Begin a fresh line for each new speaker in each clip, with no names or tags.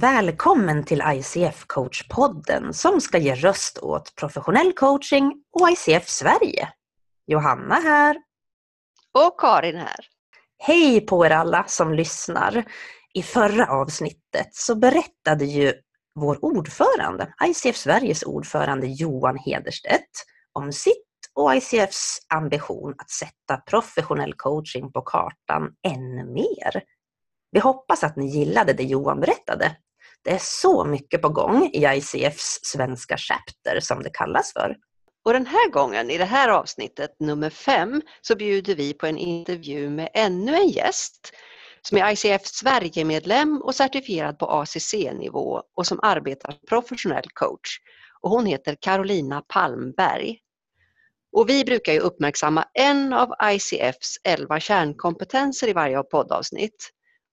Välkommen till ICF Coach-podden som ska ge röst åt professionell coaching och ICF Sverige. Johanna här.
Och Karin här.
Hej på er alla som lyssnar. I förra avsnittet så berättade ju vår ordförande, ICF Sveriges ordförande Johan Hederstedt, om sitt och ICFs ambition att sätta professionell coaching på kartan ännu mer. Vi hoppas att ni gillade det Johan berättade. Det är så mycket på gång i ICFs svenska chapter som det kallas för.
Och den här gången, i det här avsnittet nummer fem, så bjuder vi på en intervju med ännu en gäst som är ICF Sverige-medlem och certifierad på ACC-nivå och som arbetar som professionell coach. Och hon heter Carolina Palmberg. Och vi brukar ju uppmärksamma en av ICFs elva kärnkompetenser i varje poddavsnitt.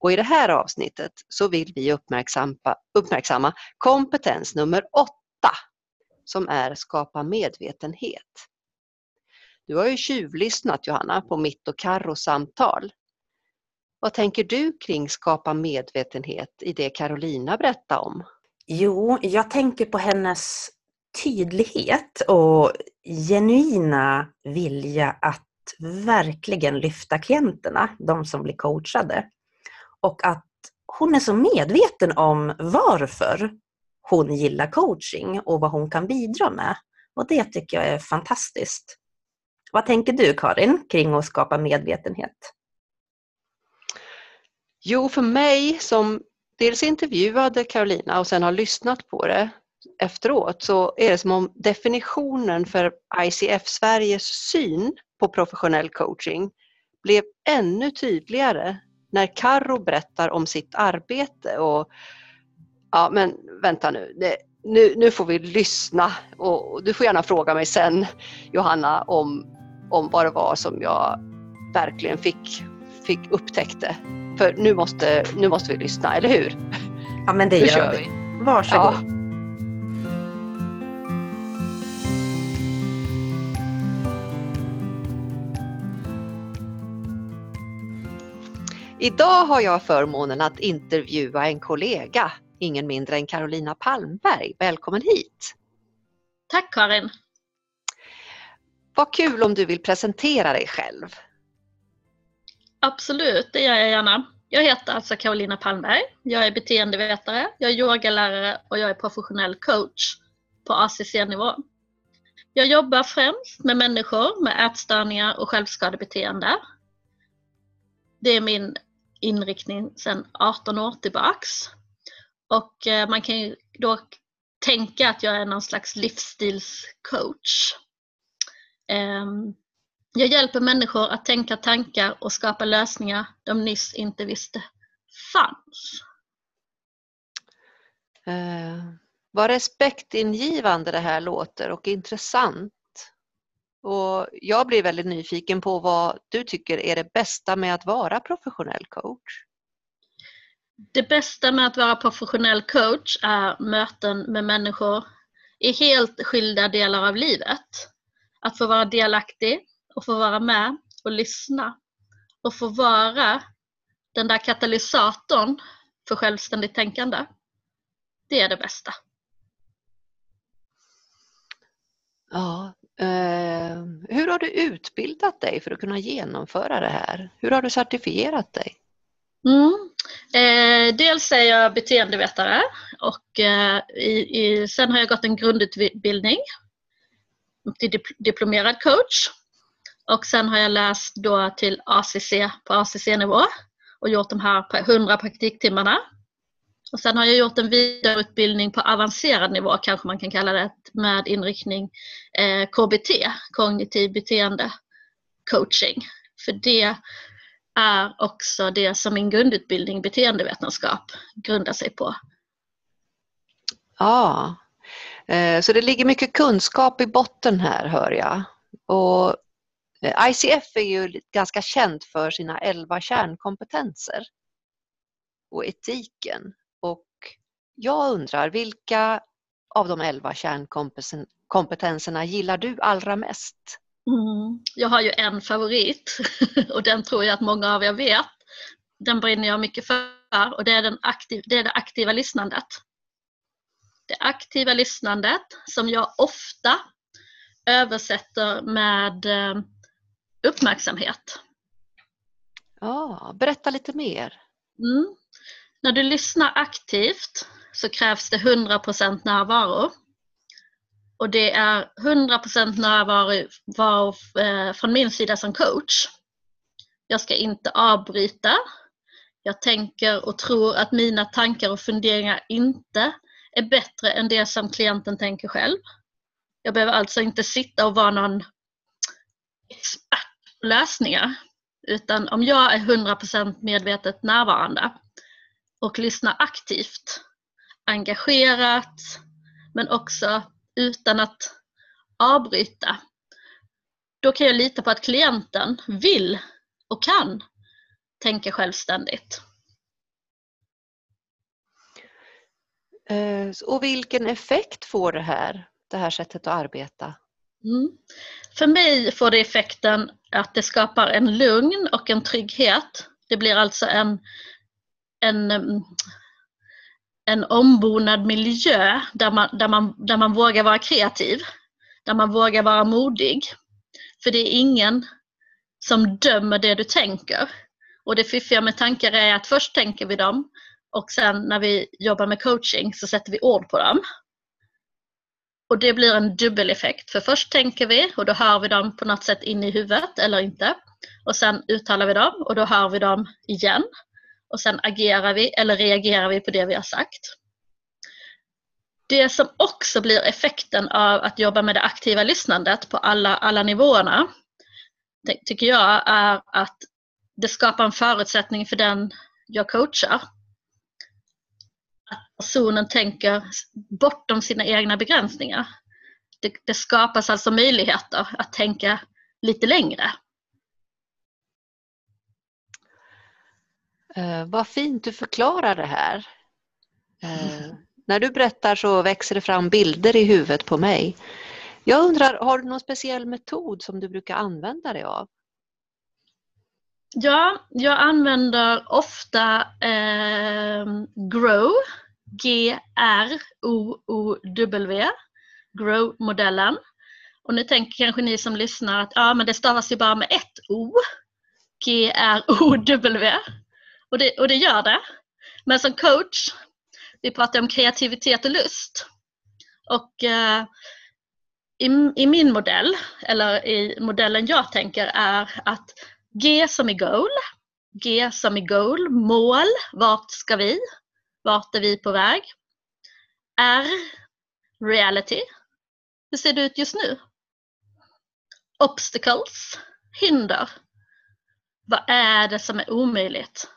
Och i det här avsnittet så vill vi uppmärksamma, uppmärksamma kompetens nummer åtta som är skapa medvetenhet. Du har ju tjuvlyssnat Johanna på mitt och Carros samtal. Vad tänker du kring skapa medvetenhet i det Carolina berättade om?
Jo, jag tänker på hennes tydlighet och genuina vilja att verkligen lyfta klienterna, de som blir coachade. Och att hon är så medveten om varför hon gillar coaching och vad hon kan bidra med. Och det tycker jag är fantastiskt. Vad tänker du Karin kring att skapa medvetenhet?
Jo, för mig som dels intervjuade Carolina och sen har lyssnat på det efteråt så är det som om definitionen för ICF Sveriges syn på professionell coaching blev ännu tydligare när Karro berättar om sitt arbete och ja men vänta nu, det, nu, nu får vi lyssna och du får gärna fråga mig sen Johanna om, om vad det var som jag verkligen fick, fick upptäckte. För nu måste, nu måste vi lyssna, eller hur?
Ja men det gör vi. Varsågod. Ja.
Idag har jag förmånen att intervjua en kollega, ingen mindre än Carolina Palmberg. Välkommen hit!
Tack Karin!
Vad kul om du vill presentera dig själv.
Absolut, det gör jag gärna. Jag heter alltså Carolina Palmberg. Jag är beteendevetare, jag är yogalärare och jag är professionell coach på ACC-nivå. Jag jobbar främst med människor med ätstörningar och självskadebeteende. Det är min inriktning sedan 18 år tillbaks. Och eh, man kan ju då tänka att jag är någon slags livsstilscoach. Ehm, jag hjälper människor att tänka tankar och skapa lösningar de nyss inte visste fanns.
Eh, vad respektingivande det här låter och intressant. Och jag blir väldigt nyfiken på vad du tycker är det bästa med att vara professionell coach?
Det bästa med att vara professionell coach är möten med människor i helt skilda delar av livet. Att få vara delaktig och få vara med och lyssna och få vara den där katalysatorn för självständigt tänkande. Det är det bästa.
Ja, Ehm, hur har du utbildat dig för att kunna genomföra det här? Hur har du certifierat dig?
Mm. Eh, dels är jag beteendevetare och eh, i, i, sen har jag gått en grundutbildning till dip, diplomerad coach. Och sen har jag läst då till ACC på ACC-nivå och gjort de här 100 praktiktimmarna och sen har jag gjort en vidareutbildning på avancerad nivå, kanske man kan kalla det, med inriktning eh, KBT, kognitiv beteende coaching. För det är också det som min grundutbildning beteendevetenskap grundar sig på.
Ja, eh, så det ligger mycket kunskap i botten här hör jag. Och eh, ICF är ju ganska känt för sina elva kärnkompetenser och etiken. Och jag undrar, vilka av de elva kärnkompetenserna gillar du allra mest?
Mm. Jag har ju en favorit och den tror jag att många av er vet. Den brinner jag mycket för och det är, den aktiv, det är det aktiva lyssnandet. Det aktiva lyssnandet som jag ofta översätter med eh, uppmärksamhet.
Ja, berätta lite mer.
Mm. När du lyssnar aktivt så krävs det 100% närvaro. Och det är 100% närvaro eh, från min sida som coach. Jag ska inte avbryta. Jag tänker och tror att mina tankar och funderingar inte är bättre än det som klienten tänker själv. Jag behöver alltså inte sitta och vara någon expert på lösningar. Utan om jag är 100% medvetet närvarande och lyssnar aktivt, engagerat, men också utan att avbryta, då kan jag lita på att klienten vill och kan tänka självständigt.
Eh, och vilken effekt får det här, det här sättet att arbeta?
Mm. För mig får det effekten att det skapar en lugn och en trygghet. Det blir alltså en, en, en ombonad miljö där man, där, man, där man vågar vara kreativ. Där man vågar vara modig. För det är ingen som dömer det du tänker. Och det fiffiga med tankar är att först tänker vi dem och sen när vi jobbar med coaching så sätter vi ord på dem. Och det blir en dubbeleffekt. För först tänker vi och då hör vi dem på något sätt in i huvudet eller inte. Och sen uttalar vi dem och då hör vi dem igen. Och sen agerar vi eller reagerar vi på det vi har sagt. Det som också blir effekten av att jobba med det aktiva lyssnandet på alla, alla nivåerna tycker jag är att det skapar en förutsättning för den jag coachar att personen tänker bortom sina egna begränsningar. Det, det skapas alltså möjligheter att tänka lite längre.
Eh, vad fint du förklarar det här. Eh, när du berättar så växer det fram bilder i huvudet på mig. Jag undrar, har du någon speciell metod som du brukar använda dig av?
Ja, jag använder ofta eh, GROW, G-R-O-O-W, GROW-modellen. Och nu tänker kanske ni som lyssnar att ja, men det stavas ju bara med ett O, G-R-O-W. Och det, och det gör det. Men som coach, vi pratar om kreativitet och lust. Och eh, i, i min modell, eller i modellen jag tänker är att G som i goal. G som i goal, mål. Vart ska vi? Vart är vi på väg? R, reality. Hur ser det ut just nu? Obstacles, hinder. Vad är det som är omöjligt?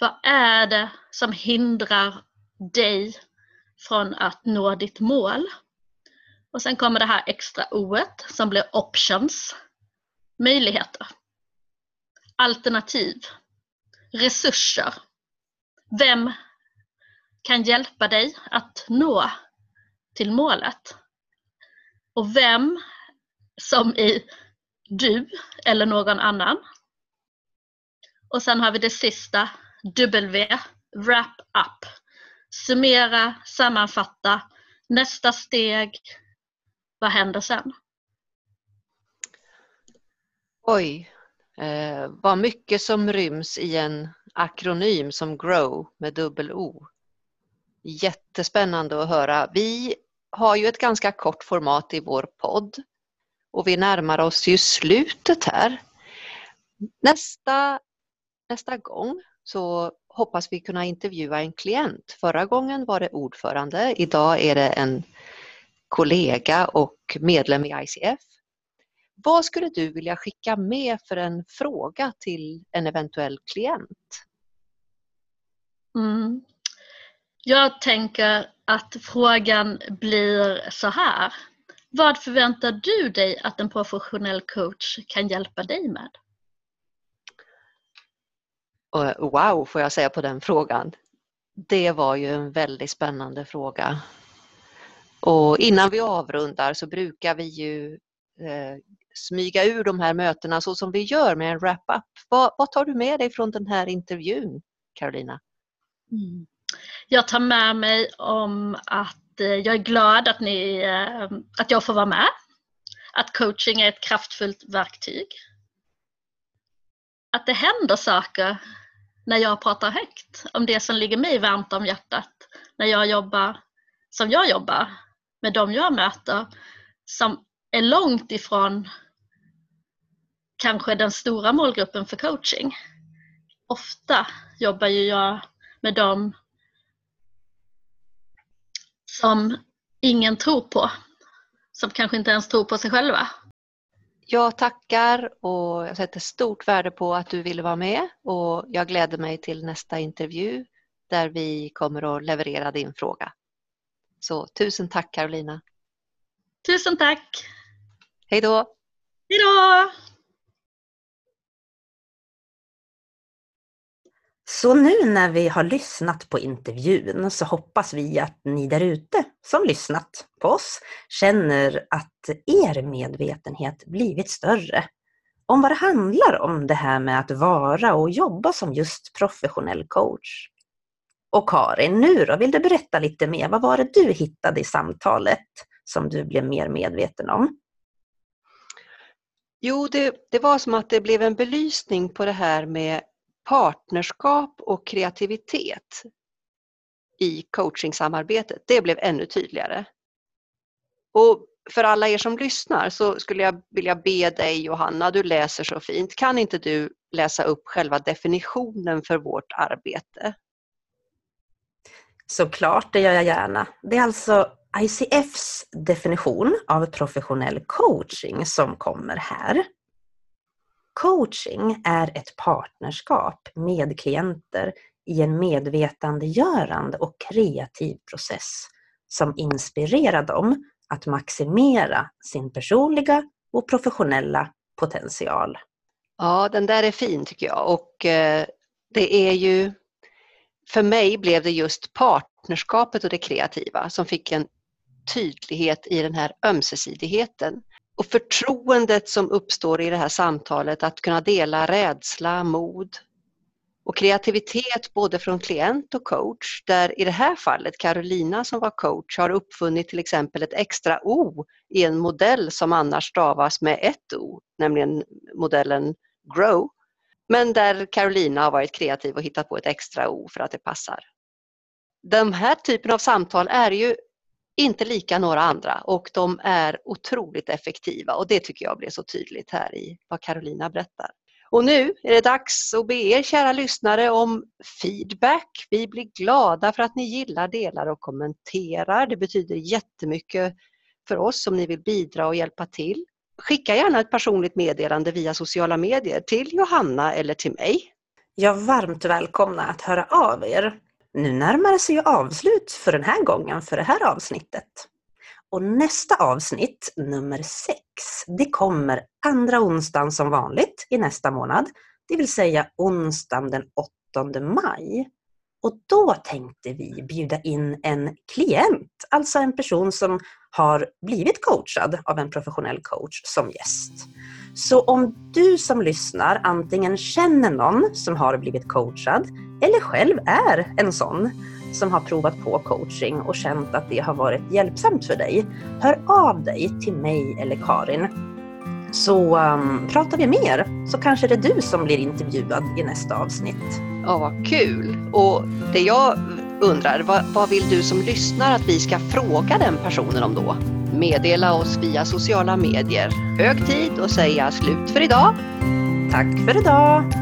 Vad är det som hindrar dig från att nå ditt mål? Och sen kommer det här extra o som blir options, möjligheter, alternativ, resurser. Vem kan hjälpa dig att nå till målet? Och vem som i du eller någon annan. Och sen har vi det sista, W, wrap up. Summera, sammanfatta, nästa steg, vad händer sen?
Oj, eh, vad mycket som ryms i en akronym som GROW med dubbel O. Jättespännande att höra. Vi har ju ett ganska kort format i vår podd och vi närmar oss ju slutet här. Nästa, nästa gång så hoppas vi kunna intervjua en klient. Förra gången var det ordförande, idag är det en kollega och medlem i ICF. Vad skulle du vilja skicka med för en fråga till en eventuell klient?
Mm. Jag tänker att frågan blir så här. Vad förväntar du dig att en professionell coach kan hjälpa dig med?
Eh, wow, får jag säga på den frågan. Det var ju en väldigt spännande fråga. Och innan vi avrundar så brukar vi ju eh, smyga ur de här mötena så som vi gör med en wrap-up. Vad, vad tar du med dig från den här intervjun Carolina?
Mm. Jag tar med mig om att eh, jag är glad att, ni, eh, att jag får vara med. Att coaching är ett kraftfullt verktyg. Att det händer saker när jag pratar högt om det som ligger mig varmt om hjärtat. När jag jobbar som jag jobbar med de jag möter som är långt ifrån kanske den stora målgruppen för coaching. Ofta jobbar ju jag med dem som ingen tror på, som kanske inte ens tror på sig själva.
Jag tackar och jag sätter stort värde på att du ville vara med och jag gläder mig till nästa intervju där vi kommer att leverera din fråga. Så tusen tack Carolina!
Tusen tack!
Hej då!
Hej då!
Så nu när vi har lyssnat på intervjun så hoppas vi att ni där ute som lyssnat på oss känner att er medvetenhet blivit större om vad det handlar om det här med att vara och jobba som just professionell coach. Och Karin, nu då, vill du berätta lite mer? Vad var det du hittade i samtalet som du blev mer medveten om?
Jo, det, det var som att det blev en belysning på det här med partnerskap och kreativitet i coachingsamarbetet. Det blev ännu tydligare. Och för alla er som lyssnar så skulle jag vilja be dig Johanna, du läser så fint, kan inte du läsa upp själva definitionen för vårt arbete?
Såklart, det gör jag gärna. Det är alltså ICFs definition av professionell coaching som kommer här. Coaching är ett partnerskap med klienter i en medvetandegörande och kreativ process som inspirerar dem att maximera sin personliga och professionella potential.
Ja, den där är fin tycker jag och eh, det är ju för mig blev det just partnerskapet och det kreativa som fick en tydlighet i den här ömsesidigheten. Och förtroendet som uppstår i det här samtalet att kunna dela rädsla, mod och kreativitet både från klient och coach. Där i det här fallet Carolina som var coach har uppfunnit till exempel ett extra O i en modell som annars stavas med ett O, nämligen modellen GROW. Men där Carolina har varit kreativ och hittat på ett extra O för att det passar. Den här typen av samtal är ju inte lika några andra och de är otroligt effektiva och det tycker jag blev så tydligt här i vad Carolina berättar. Och nu är det dags att be er kära lyssnare om feedback. Vi blir glada för att ni gillar, delar och kommenterar. Det betyder jättemycket för oss om ni vill bidra och hjälpa till. Skicka gärna ett personligt meddelande via sociala medier till Johanna eller till mig.
Jag varmt välkomna att höra av er. Nu närmar det sig ju avslut för den här gången, för det här avsnittet. Och nästa avsnitt, nummer sex, det kommer andra onsdagen som vanligt i nästa månad, det vill säga onsdagen den 8 maj. Och då tänkte vi bjuda in en klient, alltså en person som har blivit coachad av en professionell coach som gäst. Så om du som lyssnar antingen känner någon som har blivit coachad eller själv är en sån som har provat på coaching och känt att det har varit hjälpsamt för dig, hör av dig till mig eller Karin så um, pratar vi mer så kanske det är du som blir intervjuad i nästa avsnitt.
Ja, vad kul! Och det jag undrar, vad, vad vill du som lyssnar att vi ska fråga den personen om då? Meddela oss via sociala medier. Hög tid att säga slut för idag.
Tack för idag!